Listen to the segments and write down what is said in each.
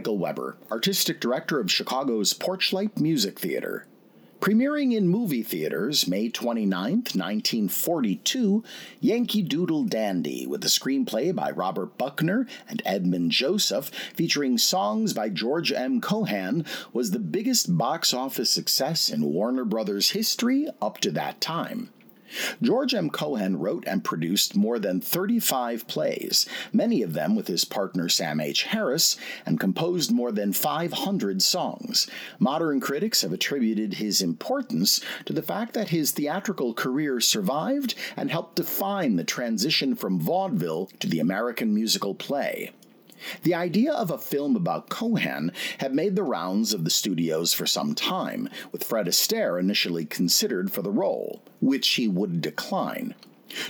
Michael Weber, artistic director of Chicago's Porchlight Music Theater. Premiering in movie theaters May 29, 1942, Yankee Doodle Dandy, with a screenplay by Robert Buckner and Edmund Joseph, featuring songs by George M. Cohan, was the biggest box office success in Warner Brothers history up to that time. George M. Cohan wrote and produced more than 35 plays, many of them with his partner Sam H. Harris, and composed more than 500 songs. Modern critics have attributed his importance to the fact that his theatrical career survived and helped define the transition from vaudeville to the American musical play. The idea of a film about Cohan had made the rounds of the studios for some time, with Fred Astaire initially considered for the role, which he would decline.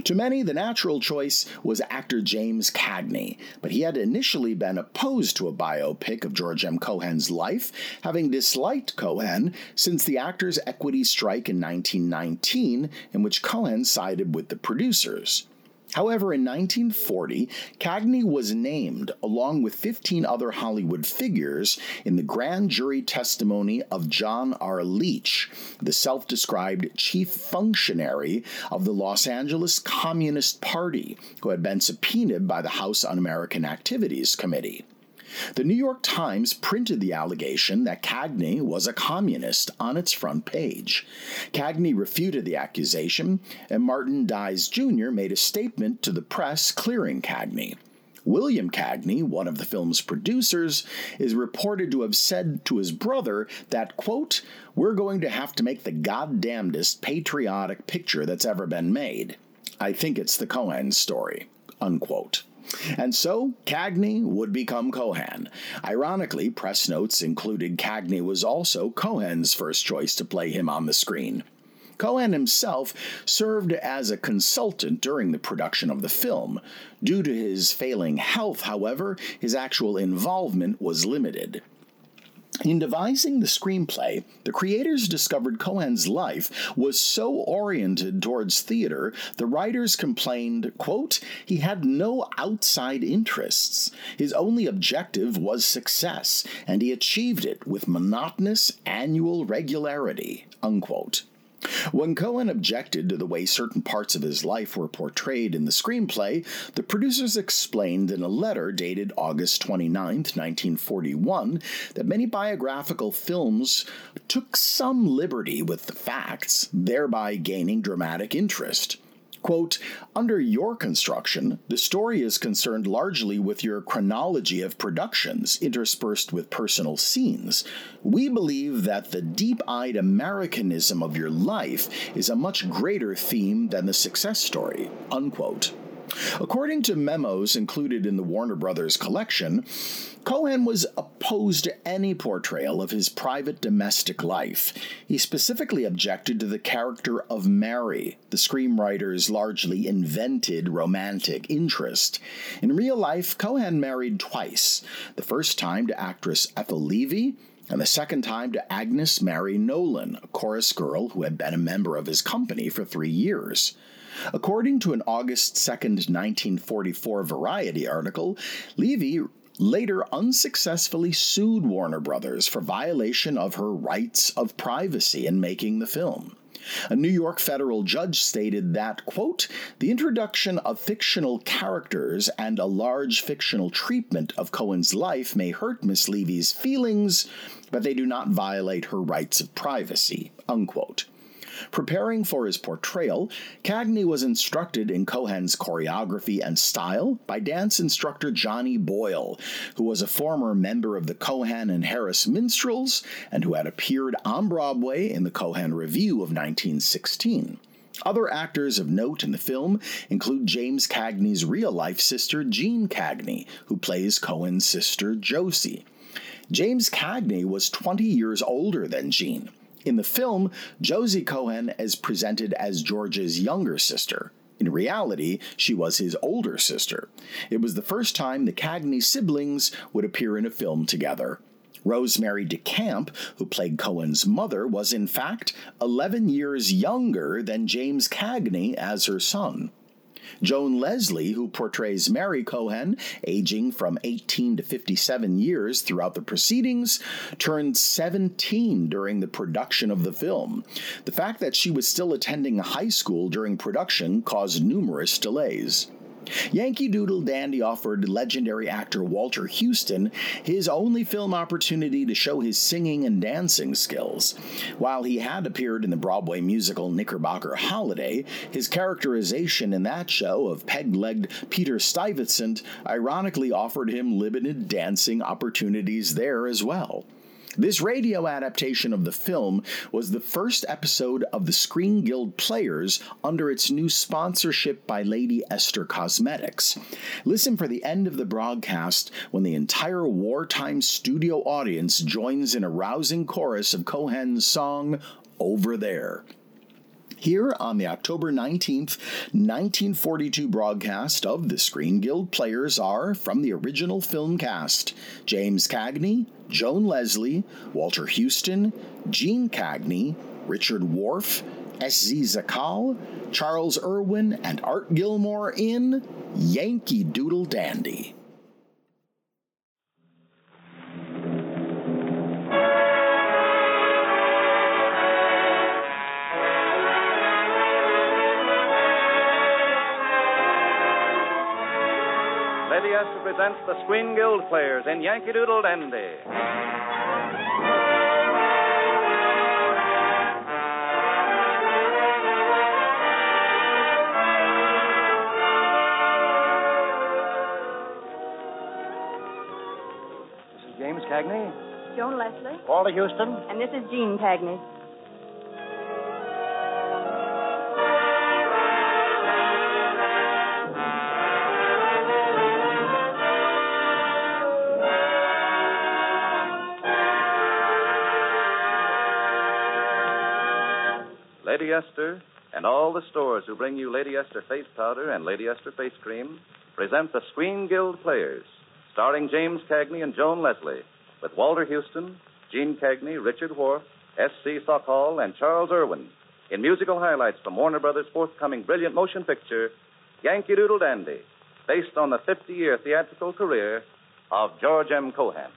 To many, the natural choice was actor James Cagney, but he had initially been opposed to a biopic of George M. Cohan's life, having disliked Cohan since the actor's equity strike in 1919, in which Cohan sided with the producers. However, in 1940, Cagney was named, along with 15 other Hollywood figures, in the grand jury testimony of John R. Leech, the self described chief functionary of the Los Angeles Communist Party, who had been subpoenaed by the House Un American Activities Committee. The New York Times printed the allegation that Cagney was a communist on its front page. Cagney refuted the accusation, and Martin Dies Jr. made a statement to the press clearing Cagney. William Cagney, one of the film's producers, is reported to have said to his brother that, quote, we're going to have to make the goddamnedest patriotic picture that's ever been made. I think it's the Cohan story, unquote. And so, Cagney would become Cohan. Ironically, press notes included Cagney was also Cohan's first choice to play him on the screen. Cohan himself served as a consultant during the production of the film. Due to his failing health, however, his actual involvement was limited. In devising the screenplay, the creators discovered Cohan's life was so oriented towards theater, the writers complained, quote, he had no outside interests. His only objective was success, and he achieved it with monotonous annual regularity, unquote. When Cohan objected to the way certain parts of his life were portrayed in the screenplay, the producers explained in a letter dated August 29, 1941, that many biographical films took some liberty with the facts, thereby gaining dramatic interest. Quote, under your construction, the story is concerned largely with your chronology of productions interspersed with personal scenes. We believe that the deep eyed Americanism of your life is a much greater theme than the success story. Unquote. According to memos included in the Warner Brothers collection, Cohan was opposed to any portrayal of his private domestic life. He specifically objected to the character of Mary, the screenwriter's largely invented romantic interest. In real life, Cohan married twice the first time to actress Ethel Levy, and the second time to Agnes Mary Nolan, a chorus girl who had been a member of his company for three years. According to an August 2, 1944 Variety article, Levy later unsuccessfully sued Warner Brothers for violation of her rights of privacy in making the film. A New York federal judge stated that, quote, the introduction of fictional characters and a large fictional treatment of Cohan's life may hurt Miss Levy's feelings, but they do not violate her rights of privacy, unquote. Preparing for his portrayal, Cagney was instructed in Cohan's choreography and style by dance instructor Johnny Boyle, who was a former member of the Cohan and Harris Minstrels and who had appeared on Broadway in the Cohan Revue of 1916. Other actors of note in the film include James Cagney's real life sister, Jeanne Cagney, who plays Cohan's sister, Josie. James Cagney was 20 years older than Jeanne. In the film, Josie Cohan is presented as George's younger sister. In reality, she was his older sister. It was the first time the Cagney siblings would appear in a film together. Rosemary DeCamp, who played Cohan's mother, was in fact 11 years younger than James Cagney as her son. Joan Leslie, who portrays Mary Cohan, aging from 18 to 57 years throughout the proceedings, turned 17 during the production of the film. The fact that she was still attending high school during production caused numerous delays. Yankee Doodle Dandy offered legendary actor Walter Huston his only film opportunity to show his singing and dancing skills. While he had appeared in the Broadway musical Knickerbocker Holiday, his characterization in that show of peg legged Peter Stuyvesant ironically offered him limited dancing opportunities there as well. This radio adaptation of the film was the first episode of the Screen Guild Players under its new sponsorship by Lady Esther Cosmetics. Listen for the end of the broadcast when the entire wartime studio audience joins in a rousing chorus of Cohan's song, Over There. Here on the October 19th, 1942 broadcast of the Screen Guild Players are from the original film cast James Cagney, Joan Leslie, Walter Huston, Jeanne Cagney, Richard Whorf, S.Z. Sakall, Charles Irwin, and Art Gilmore in Yankee Doodle Dandy. Lady Esther presents the Screen Guild Players in Yankee Doodle Dandy. This is James Cagney, Joan Leslie. Walter Huston. And this is Jeanne Cagney. Esther and all the stores who bring you Lady Esther face powder and Lady Esther face cream present the Screen Guild Players, starring James Cagney and Joan Leslie, with Walter Huston, Jeanne Cagney, Richard Whorf, S.Z. Sakall, and Charles Irwin, in musical highlights from Warner Brothers' forthcoming brilliant motion picture, Yankee Doodle Dandy, based on the 50 year theatrical career of George M. Cohan.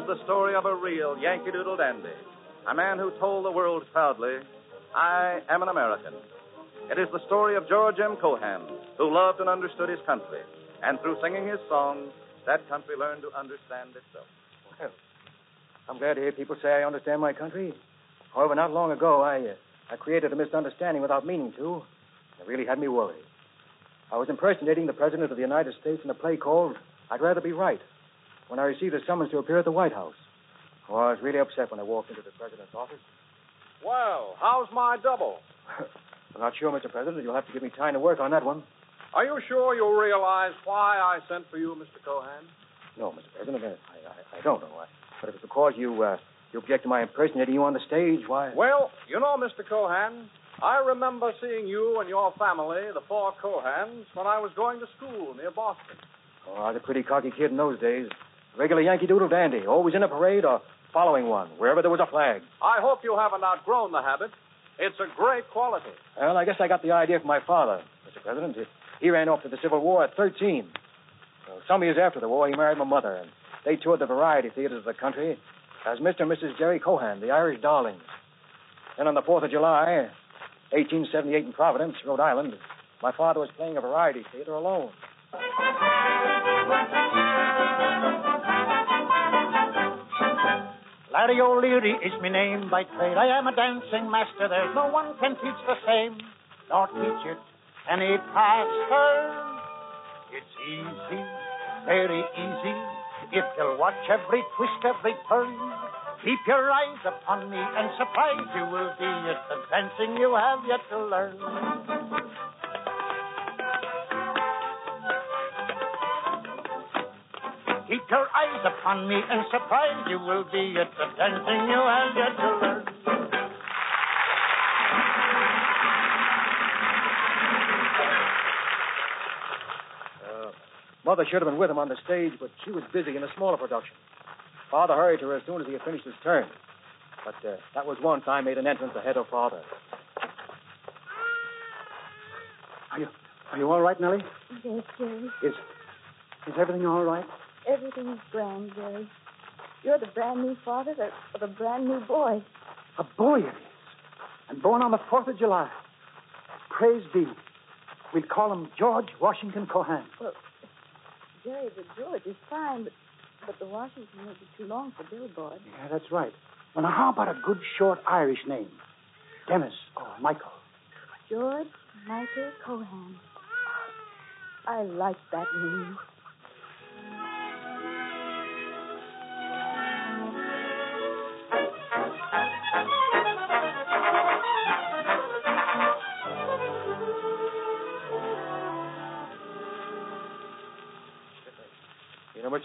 Is the story of a real Yankee Doodle dandy, a man who told the world proudly, I am an American. It is the story of George M. Cohan, who loved and understood his country, and through singing his songs, that country learned to understand itself. Well, I'm glad to hear people say I understand my country. However, not long ago, I, uh, I created a misunderstanding without meaning to. It really had me worried. I was impersonating the President of the United States in a play called I'd Rather Be Right when I received a summons to appear at the White House. Oh, I was really upset when I walked into the President's office. Well, how's my double? I'm not sure, Mr. President. You'll have to give me time to work on that one. Are you sure you realize why I sent for you, Mr. Cohan? No, Mr. President, I, I, I don't know. I, but if it's because you, uh, you object to my impersonating you on the stage, why? Well, you know, Mr. Cohan, I remember seeing you and your family, the four Cohans, when I was going to school near Boston. Oh, I was a pretty cocky kid in those days. Regular Yankee Doodle dandy, always in a parade or following one, wherever there was a flag. I hope you haven't outgrown the habit. It's a great quality. Well, I guess I got the idea from my father, Mr. President. He ran off to the Civil War at 13. So some years after the war, he married my mother, and they toured the variety theaters of the country as Mr. and Mrs. Jerry Cohan, the Irish darlings. Then on the 4th of July, 1878 in Providence, Rhode Island, my father was playing a variety theater alone. Larry O'Leary is my name by trade. I am a dancing master. There's no one can teach the same, nor teach it any faster. It's easy, very easy, if you'll watch every twist, every turn. Keep your eyes upon me, and surprised you will be at the dancing you have yet to learn. Your eyes upon me, and surprised you will be at the dancing you have yet to learn. Uh, Mother should have been with him on the stage, but she was busy in a smaller production. Father hurried to her as soon as he had finished his turn. But uh, that was once I made an entrance ahead of Father. Are you are you all right, Nellie? Yes, Jerry. Is is everything all right? Everything's grand, Jerry. You're the brand new father of, a brand new boy. A boy it is. And born on the Fourth of July. Praise be. We'll call him George Washington Cohan. Well, Jerry, the George is fine, but, but the Washington may be too long for billboard. Yeah, that's right. Well, now, how about a good short Irish name? Dennis or Michael? George Michael Cohan. I like that name.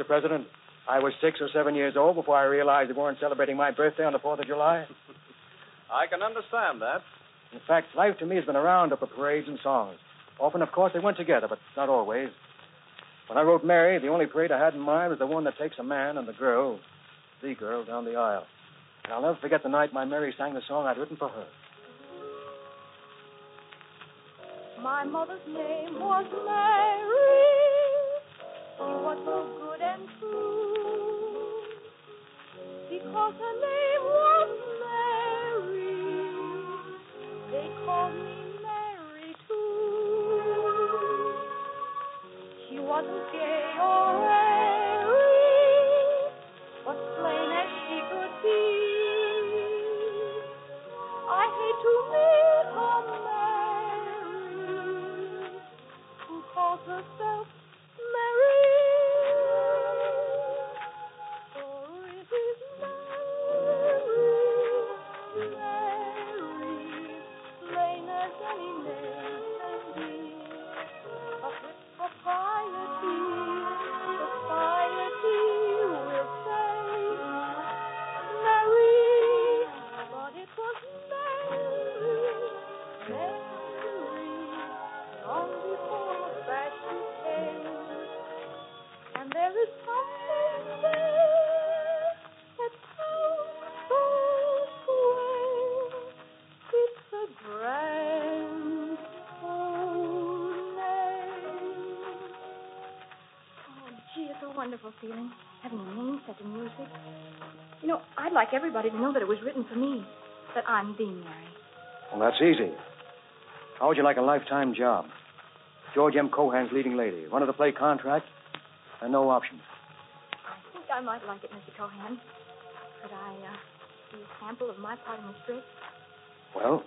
Mr. President, I was six or seven years old before I realized they weren't celebrating my birthday on the 4th of July. I can understand that. In fact, life to me has been a roundup of parades and songs. Often, of course, they went together, but not always. When I wrote Mary, the only parade I had in mind was the one that takes a man and the girl, the girl, down the aisle. And I'll never forget the night my Mary sang the song I'd written for her. My mother's name was Mary. She was so good and true. Because her name was Mary, they called me Mary too. She wasn't gay or wonderful feeling having a name set in music. You know, I'd like everybody to know that it was written for me, that I'm the Mary. Well, that's easy. How would you like a lifetime job? George M. Cohan's leading lady. One of the play contract, and no options. I think I might like it, Mr. Cohan. Could I uh, see a sample of my part in the script? Well,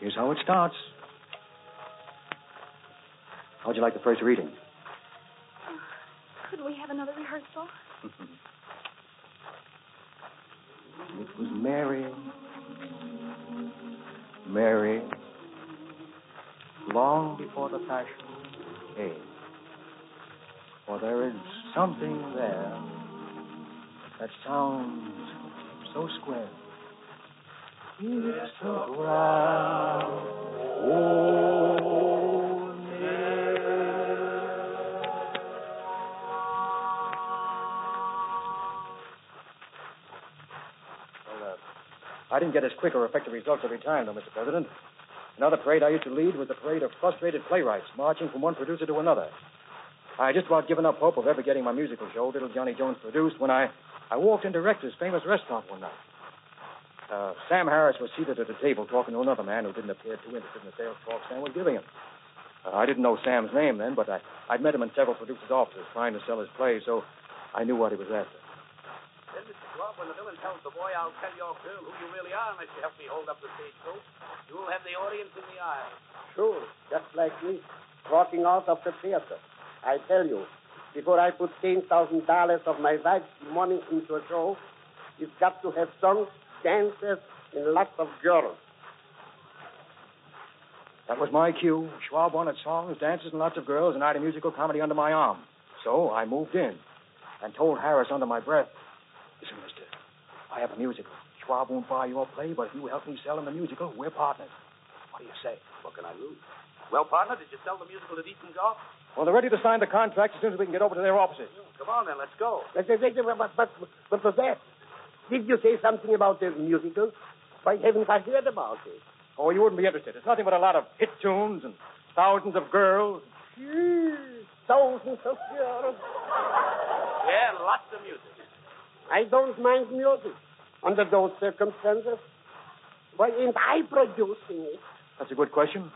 here's how it starts. How'd you like the first reading? Have another rehearsal? It was Mary. Mary. Long before the passion came. For there is something there that sounds so square. It's a grand old oh. I didn't get as quick or effective results every time, though, Mr. President. Another parade I used to lead was the parade of frustrated playwrights marching from one producer to another. I had just about given up hope of ever getting my musical show, Little Johnny Jones, produced when I, I walked into Rector's famous restaurant one night. Uh, Sam Harris was seated at a table talking to another man who didn't appear too interested in the sales talk Sam was giving him. Uh, I didn't know Sam's name then, but I, I'd met him in several producers' offices trying to sell his plays, so I knew what he was after. Then, Mr. Schwab, when the villain tells the boy, I'll tell your girl who you really are unless you help me hold up the stagecoach, you'll have the audience in the aisle. Sure, just like me, walking out of the theater. I tell you, before I put ten thousand dollars of my wife's money into a show, you've got to have songs, dances, and lots of girls. That was my cue. Schwab wanted songs, dances, and lots of girls, and I had a musical comedy under my arm. So I moved in and told Harris under my breath, listen, mister, I have a musical. Schwab won't buy your play, but if you help me sell him the musical, we're partners. What do you say? What can I lose? Well, partner, did you sell the musical to Deaton Golf? Well, they're ready to sign the contract as soon as we can get over to their offices. Come on, then. Let's go. But, but, but, but, but for that, did you say something about the musical? Why haven't I heard about it? Oh, you wouldn't be interested. It's nothing but a lot of hit tunes and thousands of girls. Thousands of girls. Yeah, lots of music. I don't mind music under those circumstances. Why ain't I producing it? That's a good question.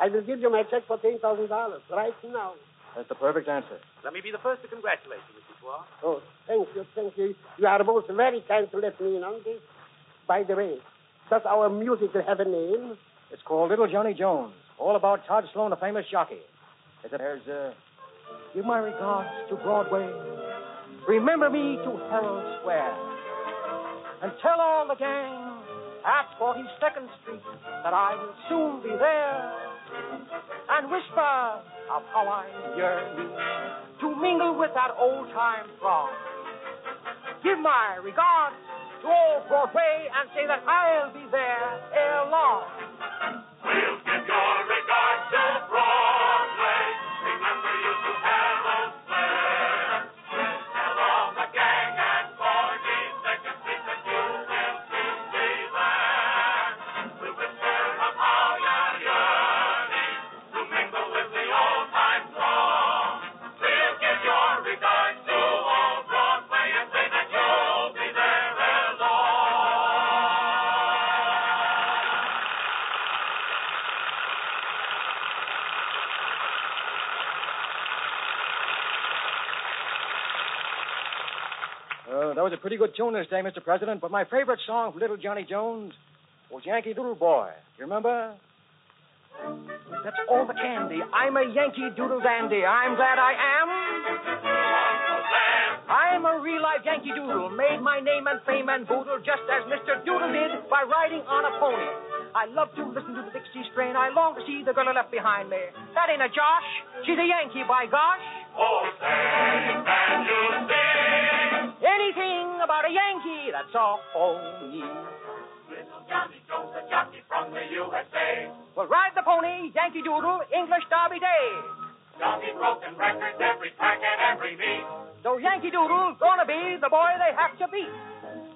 I will give you my check for ten thousand dollars right now. That's the perfect answer. Let me be the first to congratulate you, Mr. Schwab. Oh, thank you, thank you. You are both very kind to let me in on this. By the way, does our music have a name? It's called Little Johnny Jones. All about Tod Sloan, a famous jockey. There's, uh, give my regards to Broadway. Remember me to Herald Square. And tell all the gang at 42nd Street that I will soon be there. And whisper of how I yearn to mingle with that old time throng. Give my regards to old Broadway and say that I'll be there ere long. Pretty good tune this day, Mr. President, but my favorite song from Little Johnny Jones was Yankee Doodle Boy. You remember? That's all the candy. I'm a Yankee Doodle dandy. I'm glad I am. I'm a real life Yankee Doodle. Made my name and fame and boodle just as Mr. Doodle did by riding on a pony. I love to listen to the Dixie strain. I long to see the girl I left behind me. That ain't a Josh. She's a Yankee, by gosh. Oh, say, can you sing? Anything about a Yankee, that's all phony. Little Johnny Jones, a jockey from the USA. Well, ride the pony, Yankee Doodle, English Derby Day. Johnny broken records every track and every meet. So Yankee Doodle's gonna be the boy they have to beat.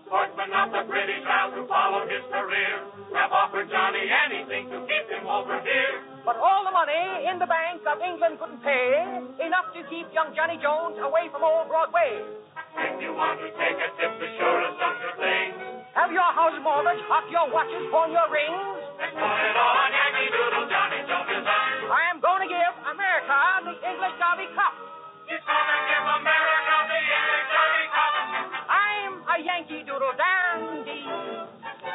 Sportsmen of the British Isles who followed his career have offered Johnny anything to keep him over here. But all the money in the Bank of England couldn't pay enough to keep young Johnny Jones away from old Broadway. If you want to take a tip, be sure to such a thing. Have your house mortgage, hot your watches, pawn your rings. And put it on Yankee Doodle, Johnny Jones. I am going to give America the English Derby Cup. He's gonna give America the English Derby Cup. I'm a Yankee Doodle dandy.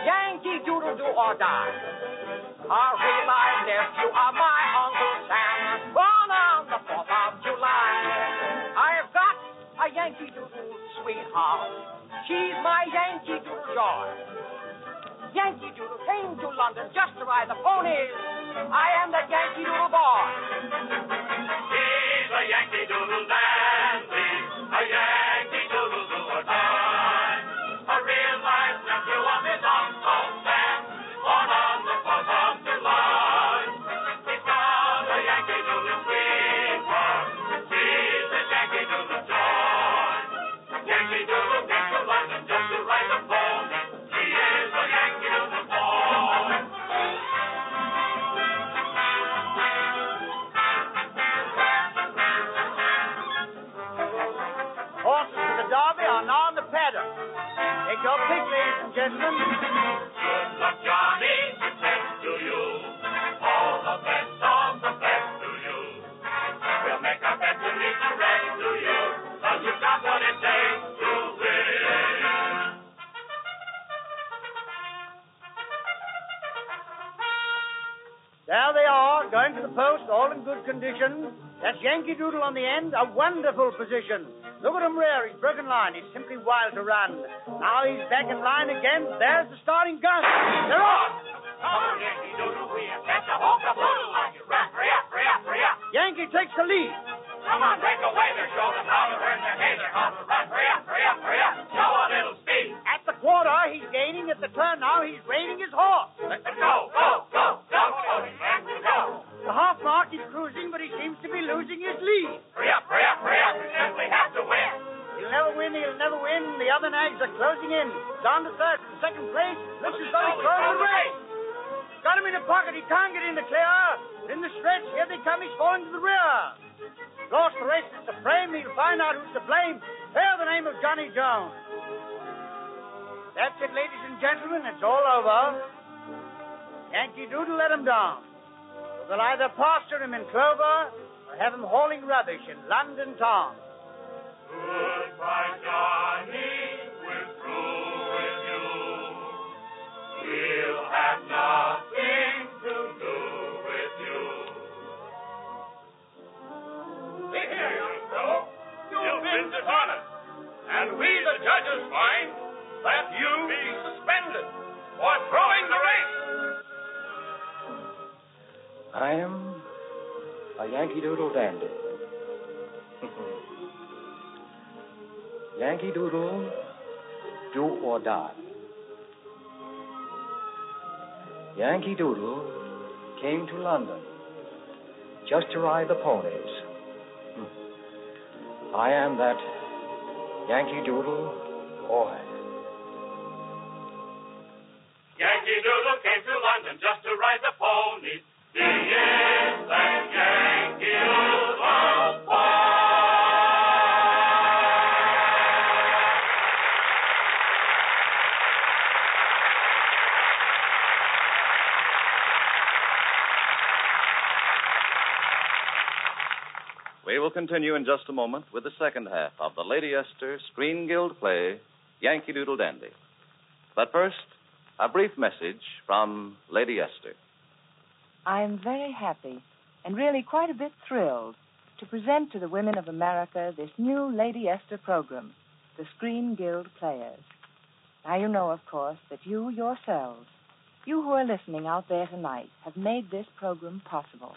Yankee Doodle do or die. Real live nephew of my Uncle Sam, born on the 4th of July. I've got a Yankee Doodle sweetheart. She's my Yankee Doodle joy. Yankee Doodle came to London just to ride the ponies. I am the Yankee Doodle boy. Your pick, ladies and gentlemen. Good luck, Johnny. Success to you. All the best the best to you. We'll make our best the rest to you've got what it takes to win. There they are, going to the post, all in good condition. That's Yankee Doodle on the end, a wonderful position. Look at him rear, he's broken line. He's simply wild to run. Now he's back in line again. There's the starting gun. They're off. Oh, Yankee Doodle, we have got to hold the poodle on you. Rap, hurry up, hurry up, hurry up. Yankee takes the lead. Come on, break away. Show them how to earn their hay. They're run. Hurry up, hurry up, hurry up. Show a little speed. At the quarter, he's gaining. At the turn now, he's reining his horse. Let them go, go, go, go, we go. The half mark is cruising, but he seems to be losing his lead. The nags are closing in. Down to third, second place. Though he's throwing the race. Got him in the pocket, he can't get in the clear. In the stretch, here they come, he's falling to the rear. Lost the race is the frame, he'll find out who's to blame. Bear the name of Johnny Jones. That's it, ladies and gentlemen, it's all over. Yankee Doodle let him down. They'll either pasture him in clover or have him hauling rubbish in London town. Goodbye, Johnny. And we, the judges, find that you be suspended for throwing the race. I am a Yankee Doodle dandy. Yankee Doodle, do or die. Yankee Doodle came to London just to ride the ponies. Hmm. I am that Yankee Doodle boy. Yankee Doodle came to London just to ride the ponies. He continue in just a moment with the second half of the Lady Esther Screen Guild play, Yankee Doodle Dandy. But first, a brief message from Lady Esther. I'm very happy and really quite a bit thrilled to present to the women of America this new Lady Esther program, the Screen Guild Players. Now, you know, of course, that you yourselves, you who are listening out there tonight, have made this program possible.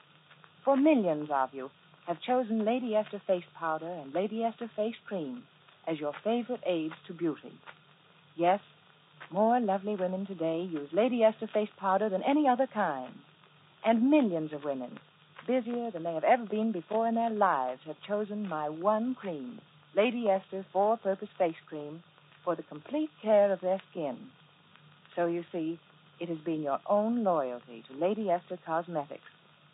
For millions of you have chosen Lady Esther face powder and Lady Esther face cream as your favorite aids to beauty. Yes, more lovely women today use Lady Esther face powder than any other kind. And millions of women, busier than they have ever been before in their lives, have chosen my one cream, Lady Esther Four Purpose Face Cream, for the complete care of their skin. So you see, it has been your own loyalty to Lady Esther Cosmetics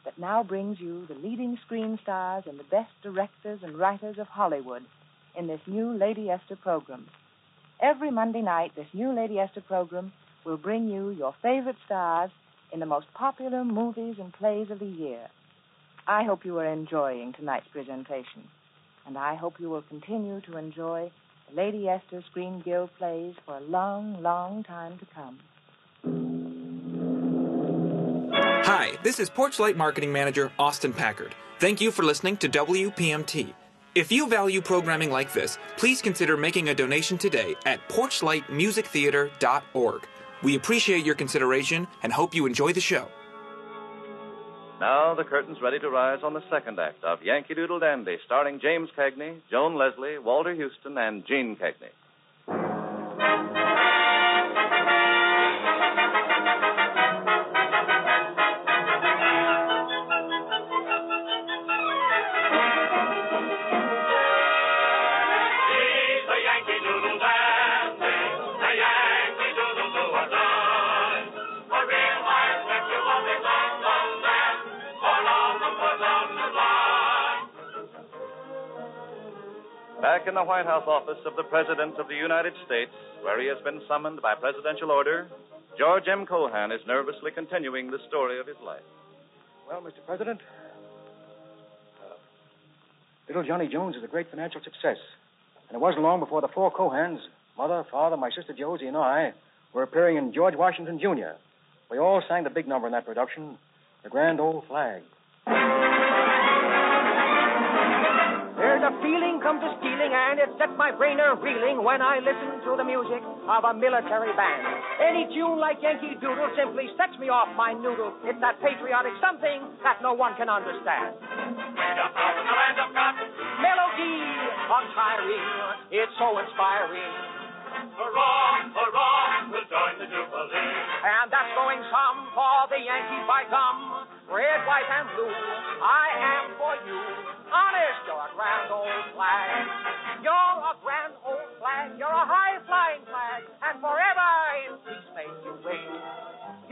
that now brings you the leading screen stars and the best directors and writers of Hollywood in this new Lady Esther program. Every Monday night, this new Lady Esther program will bring you your favorite stars in the most popular movies and plays of the year. I hope you are enjoying tonight's presentation, and I hope you will continue to enjoy Lady Esther Screen Guild plays for a long, long time to come. Hi, this is Porchlight Marketing Manager Austin Packard. Thank you for listening to WPMT. If you value programming like this, please consider making a donation today at porchlightmusictheater.org. We appreciate your consideration and hope you enjoy the show. Now the curtain's ready to rise on the second act of Yankee Doodle Dandy, starring James Cagney, Joan Leslie, Walter Huston, and Jeanne Cagney. In the White House office of the President of the United States, where he has been summoned by presidential order, George M. Cohan is nervously continuing the story of his life. Well, Mr. President, uh, little Johnny Jones is a great financial success. And it wasn't long before the four Cohans, mother, father, my sister Josie, and I, were appearing in George Washington Jr. We all sang the big number in that production, The Grand Old Flag. Feeling come to stealing, and it sets my brain a reeling when I listen to the music of a military band. Any tune like Yankee Doodle simply sets me off my noodle. It's that patriotic something that no one can understand. way up north in the land of cotton. Melody untiring, it's so inspiring. Hurrah, hurrah, we'll join the Jubilee. And that's going some for the Yankees by gum. Red, white, and blue, I am for you. Honest, you're a grand old flag. You're a grand old flag. You're a high flying flag. And forever in peace may you wave.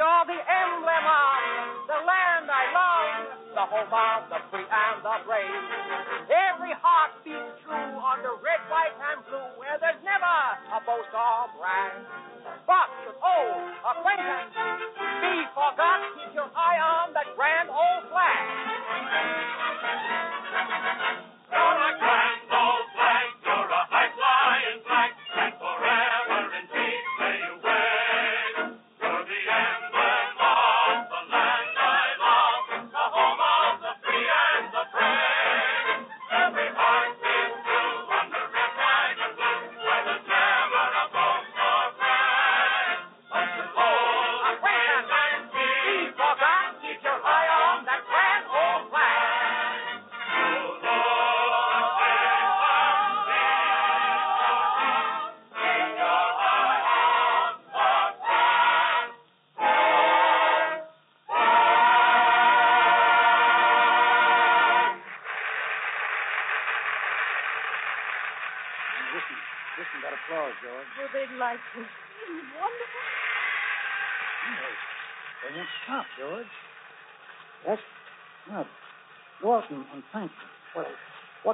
You're the emblem of the land I love, the home of the free and the brave. Every heart beats true under red, white, and blue, where there's never a boast or brag. But should old acquaintance be forgot, keep your eye on that grand old flag. You're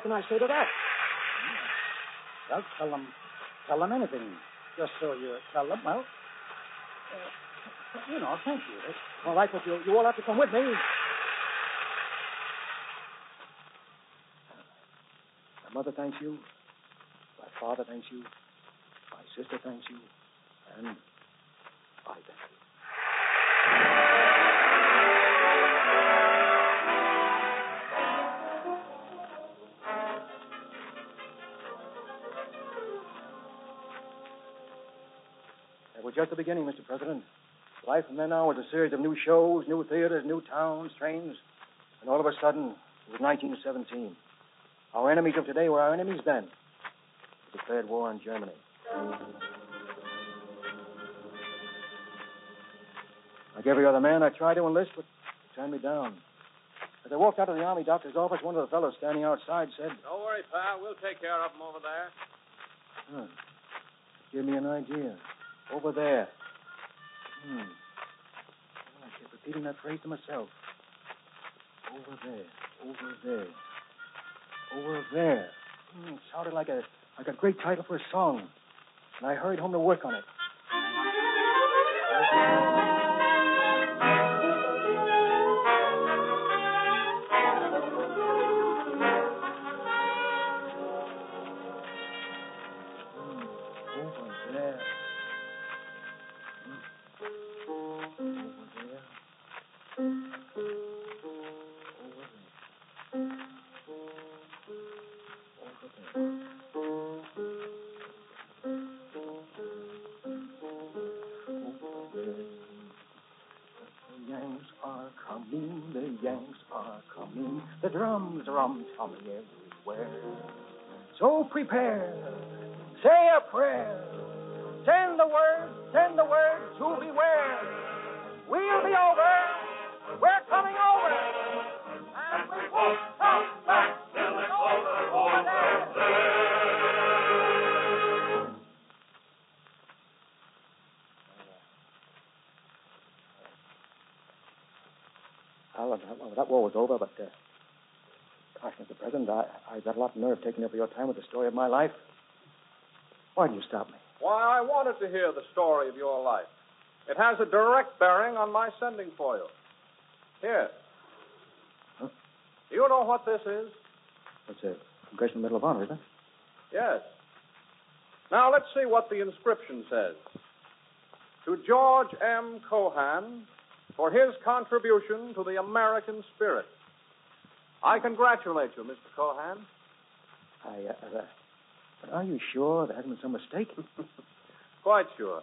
can I say to that? Well, tell them, tell them anything. Just so you tell them, well, uh, you know, thank you. That's All right, but you, you all have to come with me. My mother thanks you. My father thanks you. My sister thanks you. And was just the beginning, Mr. President. Life from then on was a series of new shows, new theaters, new towns, trains, and all of a sudden, it was 1917. Our enemies of today were our enemies then. We declared war on Germany. Like every other man, I tried to enlist, but they turned me down. As I walked out of the army doctor's office, one of the fellows standing outside said, Don't worry, pal. We'll take care of them over there. huh, give me an idea. Over there. Hmm. Well, I kept repeating that phrase to myself. Over there, over there, over there. Hmm, it sounded like a like a great title for a song. And I hurried home to work on it. Yanks are coming, the drums rum tumming everywhere. So prepare, say a prayer, send the word, send the word to beware. We'll be over, we're coming over, and we won't that, war was over, but, uh, gosh, Mr. President, I, I got a lot of nerve taking up your time with the story of my life. Why did you stop me? Why, I wanted to hear the story of your life. It has a direct bearing on my sending for you. Here. Huh? Do you know what this is? It's a Congressional Medal of Honor, isn't it? Yes. Now, let's see what the inscription says. To George M. Cohan for his contribution to the American spirit. I congratulate you, Mr. Cohan. I, uh, uh, but are you sure there hasn't been some mistake? Quite sure.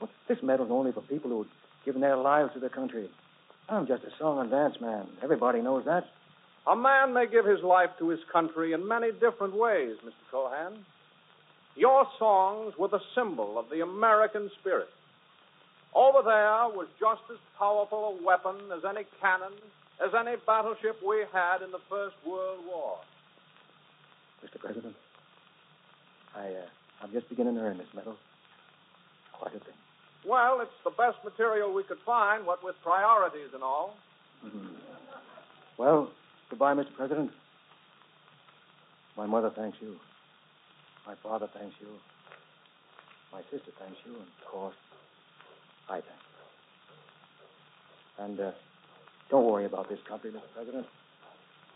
Well, this medal's only for people who've given their lives to the country. I'm just a song and dance man. Everybody knows that. A man may give his life to his country in many different ways, Mr. Cohan. Your songs were the symbol of the American spirit. Over there was just as powerful a weapon as any cannon, as any battleship we had in the First World War. Mr. President, I, uh, I'm just beginning to earn this medal. Quite a thing. Well, it's the best material we could find, what with priorities and all. Mhm. Well, goodbye, Mr. President. My mother thanks you. My father thanks you. My sister thanks you, and of course, I thank you. And uh, don't worry about this country, Mr. President.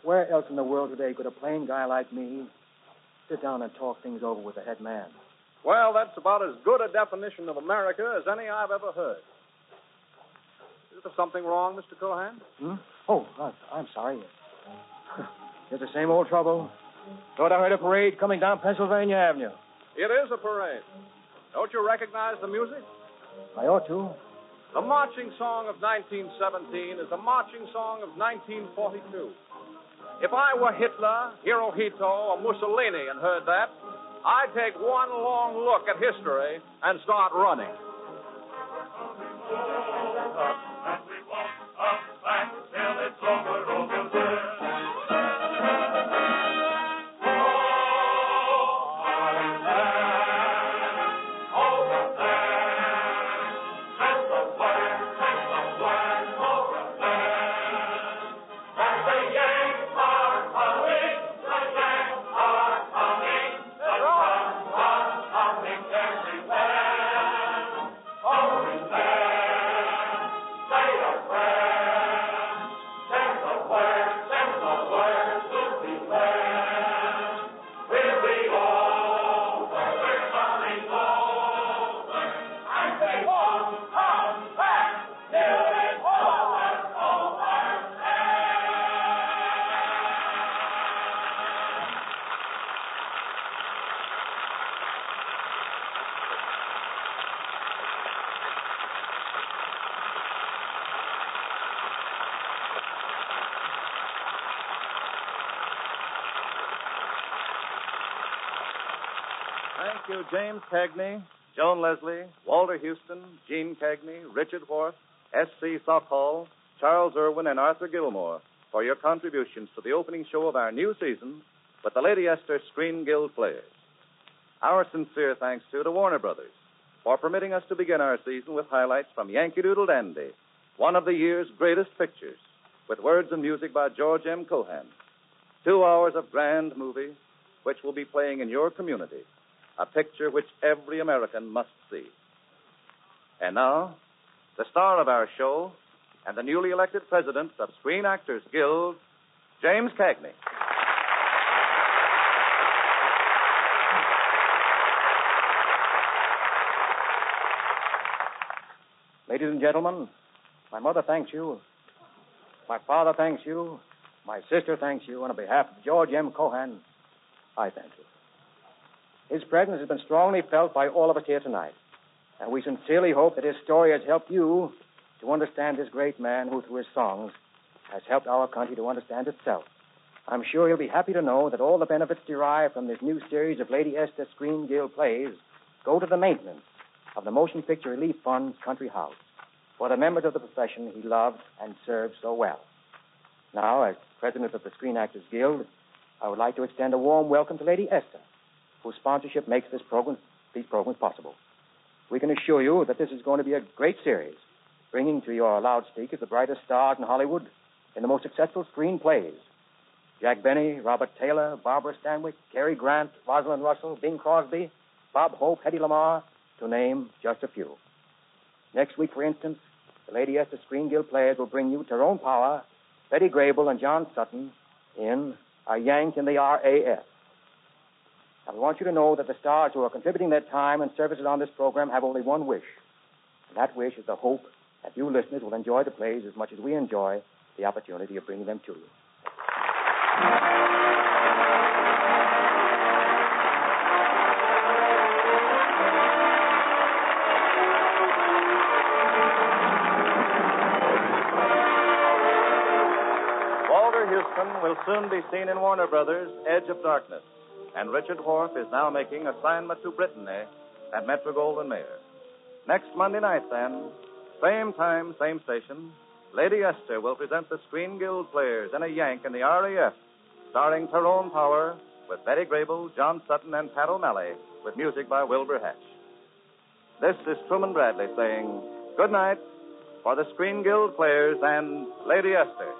Where else in the world today could a plain guy like me sit down and talk things over with a head man? Well, that's about as good a definition of America as any I've ever heard. Is there something wrong, Mr. Cohan? Hmm? Oh, I'm sorry. It's the same old trouble. Thought I heard a parade coming down Pennsylvania Avenue. It is a parade. Don't you recognize the music? I ought to. The marching song of 1917 is the marching song of 1942. If I were Hitler, Hirohito, or Mussolini and heard that, I'd take one long look at history and start running. Thank you, James Cagney, Joan Leslie, Walter Huston, Jeanne Cagney, Richard Whorf, S.Z. Sakall, Charles Irwin, and Arthur Gilmore for your contributions to the opening show of our new season with the Lady Esther Screen Guild Players. Our sincere thanks to Warner Brothers for permitting us to begin our season with highlights from Yankee Doodle Dandy, one of the year's greatest pictures, with words and music by George M. Cohan. Two hours of grand movie, which will be playing in your community, a picture which every American must see. And now, the star of our show and the newly elected president of Screen Actors Guild, James Cagney. Ladies and gentlemen, my mother thanks you. My father thanks you. My sister thanks you. On behalf of George M. Cohan, I thank you. His presence has been strongly felt by all of us here tonight. And we sincerely hope that his story has helped you to understand this great man who, through his songs, has helped our country to understand itself. I'm sure he'll be happy to know that all the benefits derived from this new series of Lady Esther Screen Guild plays go to the maintenance of the Motion Picture Relief Fund's Country House for the members of the profession he loved and served so well. Now, as president of the Screen Actors Guild, I would like to extend a warm welcome to Lady Esther, whose sponsorship makes this program, these programs possible. We can assure you that this is going to be a great series, bringing to your loudspeakers the brightest stars in Hollywood in the most successful screenplays. Jack Benny, Robert Taylor, Barbara Stanwyck, Cary Grant, Rosalind Russell, Bing Crosby, Bob Hope, Hedy Lamarr, to name just a few. Next week, for instance, the Lady Esther Screen Guild players will bring you Tyrone Power, Betty Grable, and John Sutton in A Yank in the RAF. I want you to know that the stars who are contributing their time and services on this program have only one wish. And that wish is the hope that you listeners will enjoy the plays as much as we enjoy the opportunity of bringing them to you. Walter will soon be seen in Warner Brothers' Edge of Darkness, and Richard Whorf is now making assignment to Brittany at Metro Goldwyn Mayer. Next Monday night, then, same time, same station, Lady Esther will present the Screen Guild Players in a Yank in the RAF, starring Tyrone Power with Betty Grable, John Sutton, and Pat O'Malley, with music by Wilbur Hatch. This is Truman Bradley saying good night for the Screen Guild Players and Lady Esther.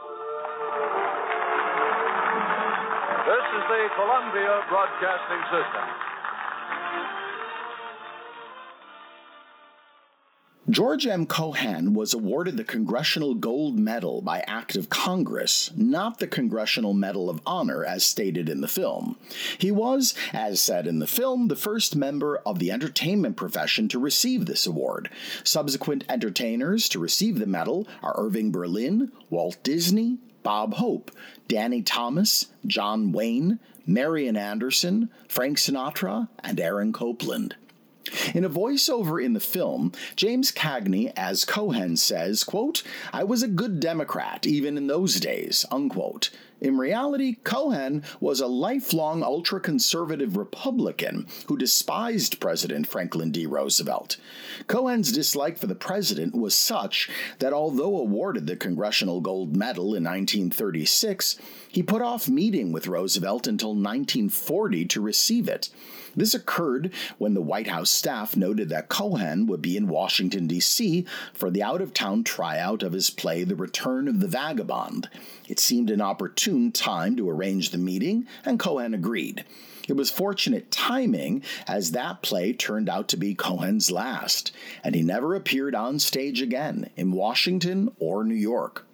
This is the Columbia Broadcasting System. George M. Cohan was awarded the Congressional Gold Medal by Act of Congress, not the Congressional Medal of Honor as stated in the film. He was, as said in the film, the first member of the entertainment profession to receive this award. Subsequent entertainers to receive the medal are Irving Berlin, Walt Disney, Bob Hope, Danny Thomas, John Wayne, Marian Anderson, Frank Sinatra, and Aaron Copland. In a voiceover in the film, James Cagney, as Cohan says, quote, I was a good Democrat even in those days, unquote. In reality, Cohan was a lifelong ultra conservative Republican who despised President Franklin D. Roosevelt. Cohan's dislike for the president was such that although awarded the Congressional Gold Medal in 1936, he put off meeting with Roosevelt until 1940 to receive it. This occurred when the White House staff noted that Cohan would be in Washington, D.C. for the out of town tryout of his play The Return of the Vagabond. It seemed an time to arrange the meeting, and Cohan agreed. It was fortunate timing, as that play turned out to be Cohan's last, and he never appeared on stage again in Washington or New York.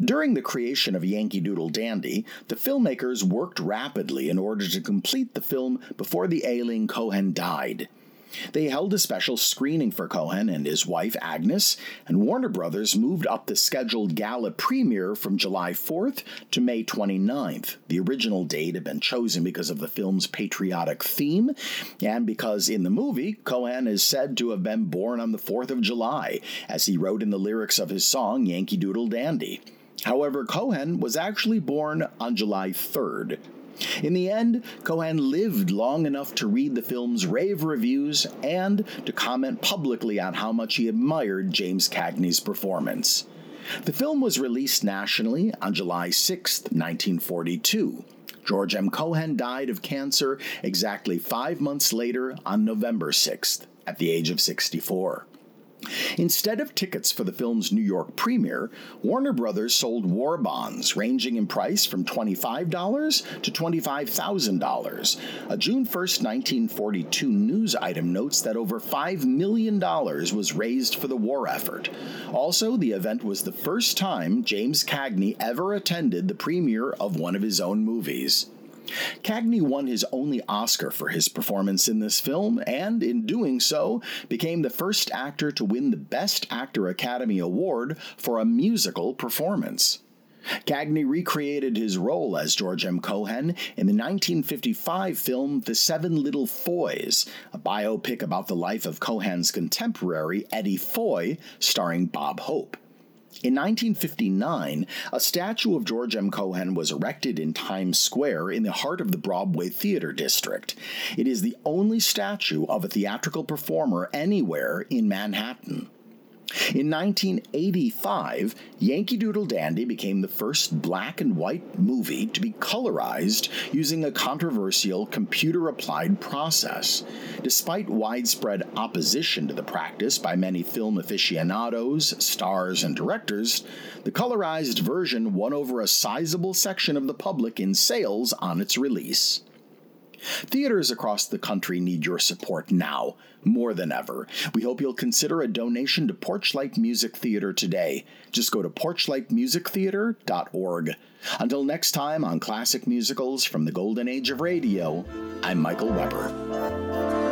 During the creation of Yankee Doodle Dandy, the filmmakers worked rapidly in order to complete the film before the ailing Cohan died. They held a special screening for Cohan and his wife Agnes, and Warner Brothers moved up the scheduled gala premiere from July 4th to May 29th. The original date had been chosen because of the film's patriotic theme, and because in the movie, Cohan is said to have been born on the 4th of July, as he wrote in the lyrics of his song Yankee Doodle Dandy. However, Cohan was actually born on July 3rd. In the end, Cohan lived long enough to read the film's rave reviews and to comment publicly on how much he admired James Cagney's performance. The film was released nationally on July 6, 1942. George M. Cohan died of cancer exactly five months later on November 6th, at the age of 64. Instead of tickets for the film's New York premiere, Warner Brothers sold war bonds ranging in price from $25 to $25,000. A June 1, 1942 news item notes that over $5 million was raised for the war effort. Also, the event was the first time James Cagney ever attended the premiere of one of his own movies. Cagney won his only Oscar for his performance in this film, and in doing so, became the first actor to win the Best Actor Academy Award for a musical performance. Cagney recreated his role as George M. Cohan in the 1955 film The Seven Little Foys, a biopic about the life of Cohan's contemporary Eddie Foy, starring Bob Hope. In 1959, a statue of George M. Cohan was erected in Times Square in the heart of the Broadway Theater District. It is the only statue of a theatrical performer anywhere in Manhattan. In 1985, Yankee Doodle Dandy became the first black and white movie to be colorized using a controversial computer applied process. Despite widespread opposition to the practice by many film aficionados, stars, and directors, the colorized version won over a sizable section of the public in sales on its release. Theaters across the country need your support now, more than ever. We hope you'll consider a donation to Porchlight Music Theater today. Just go to porchlightmusictheater.org. Until next time on Classic Musicals from the Golden Age of Radio, I'm Michael Weber.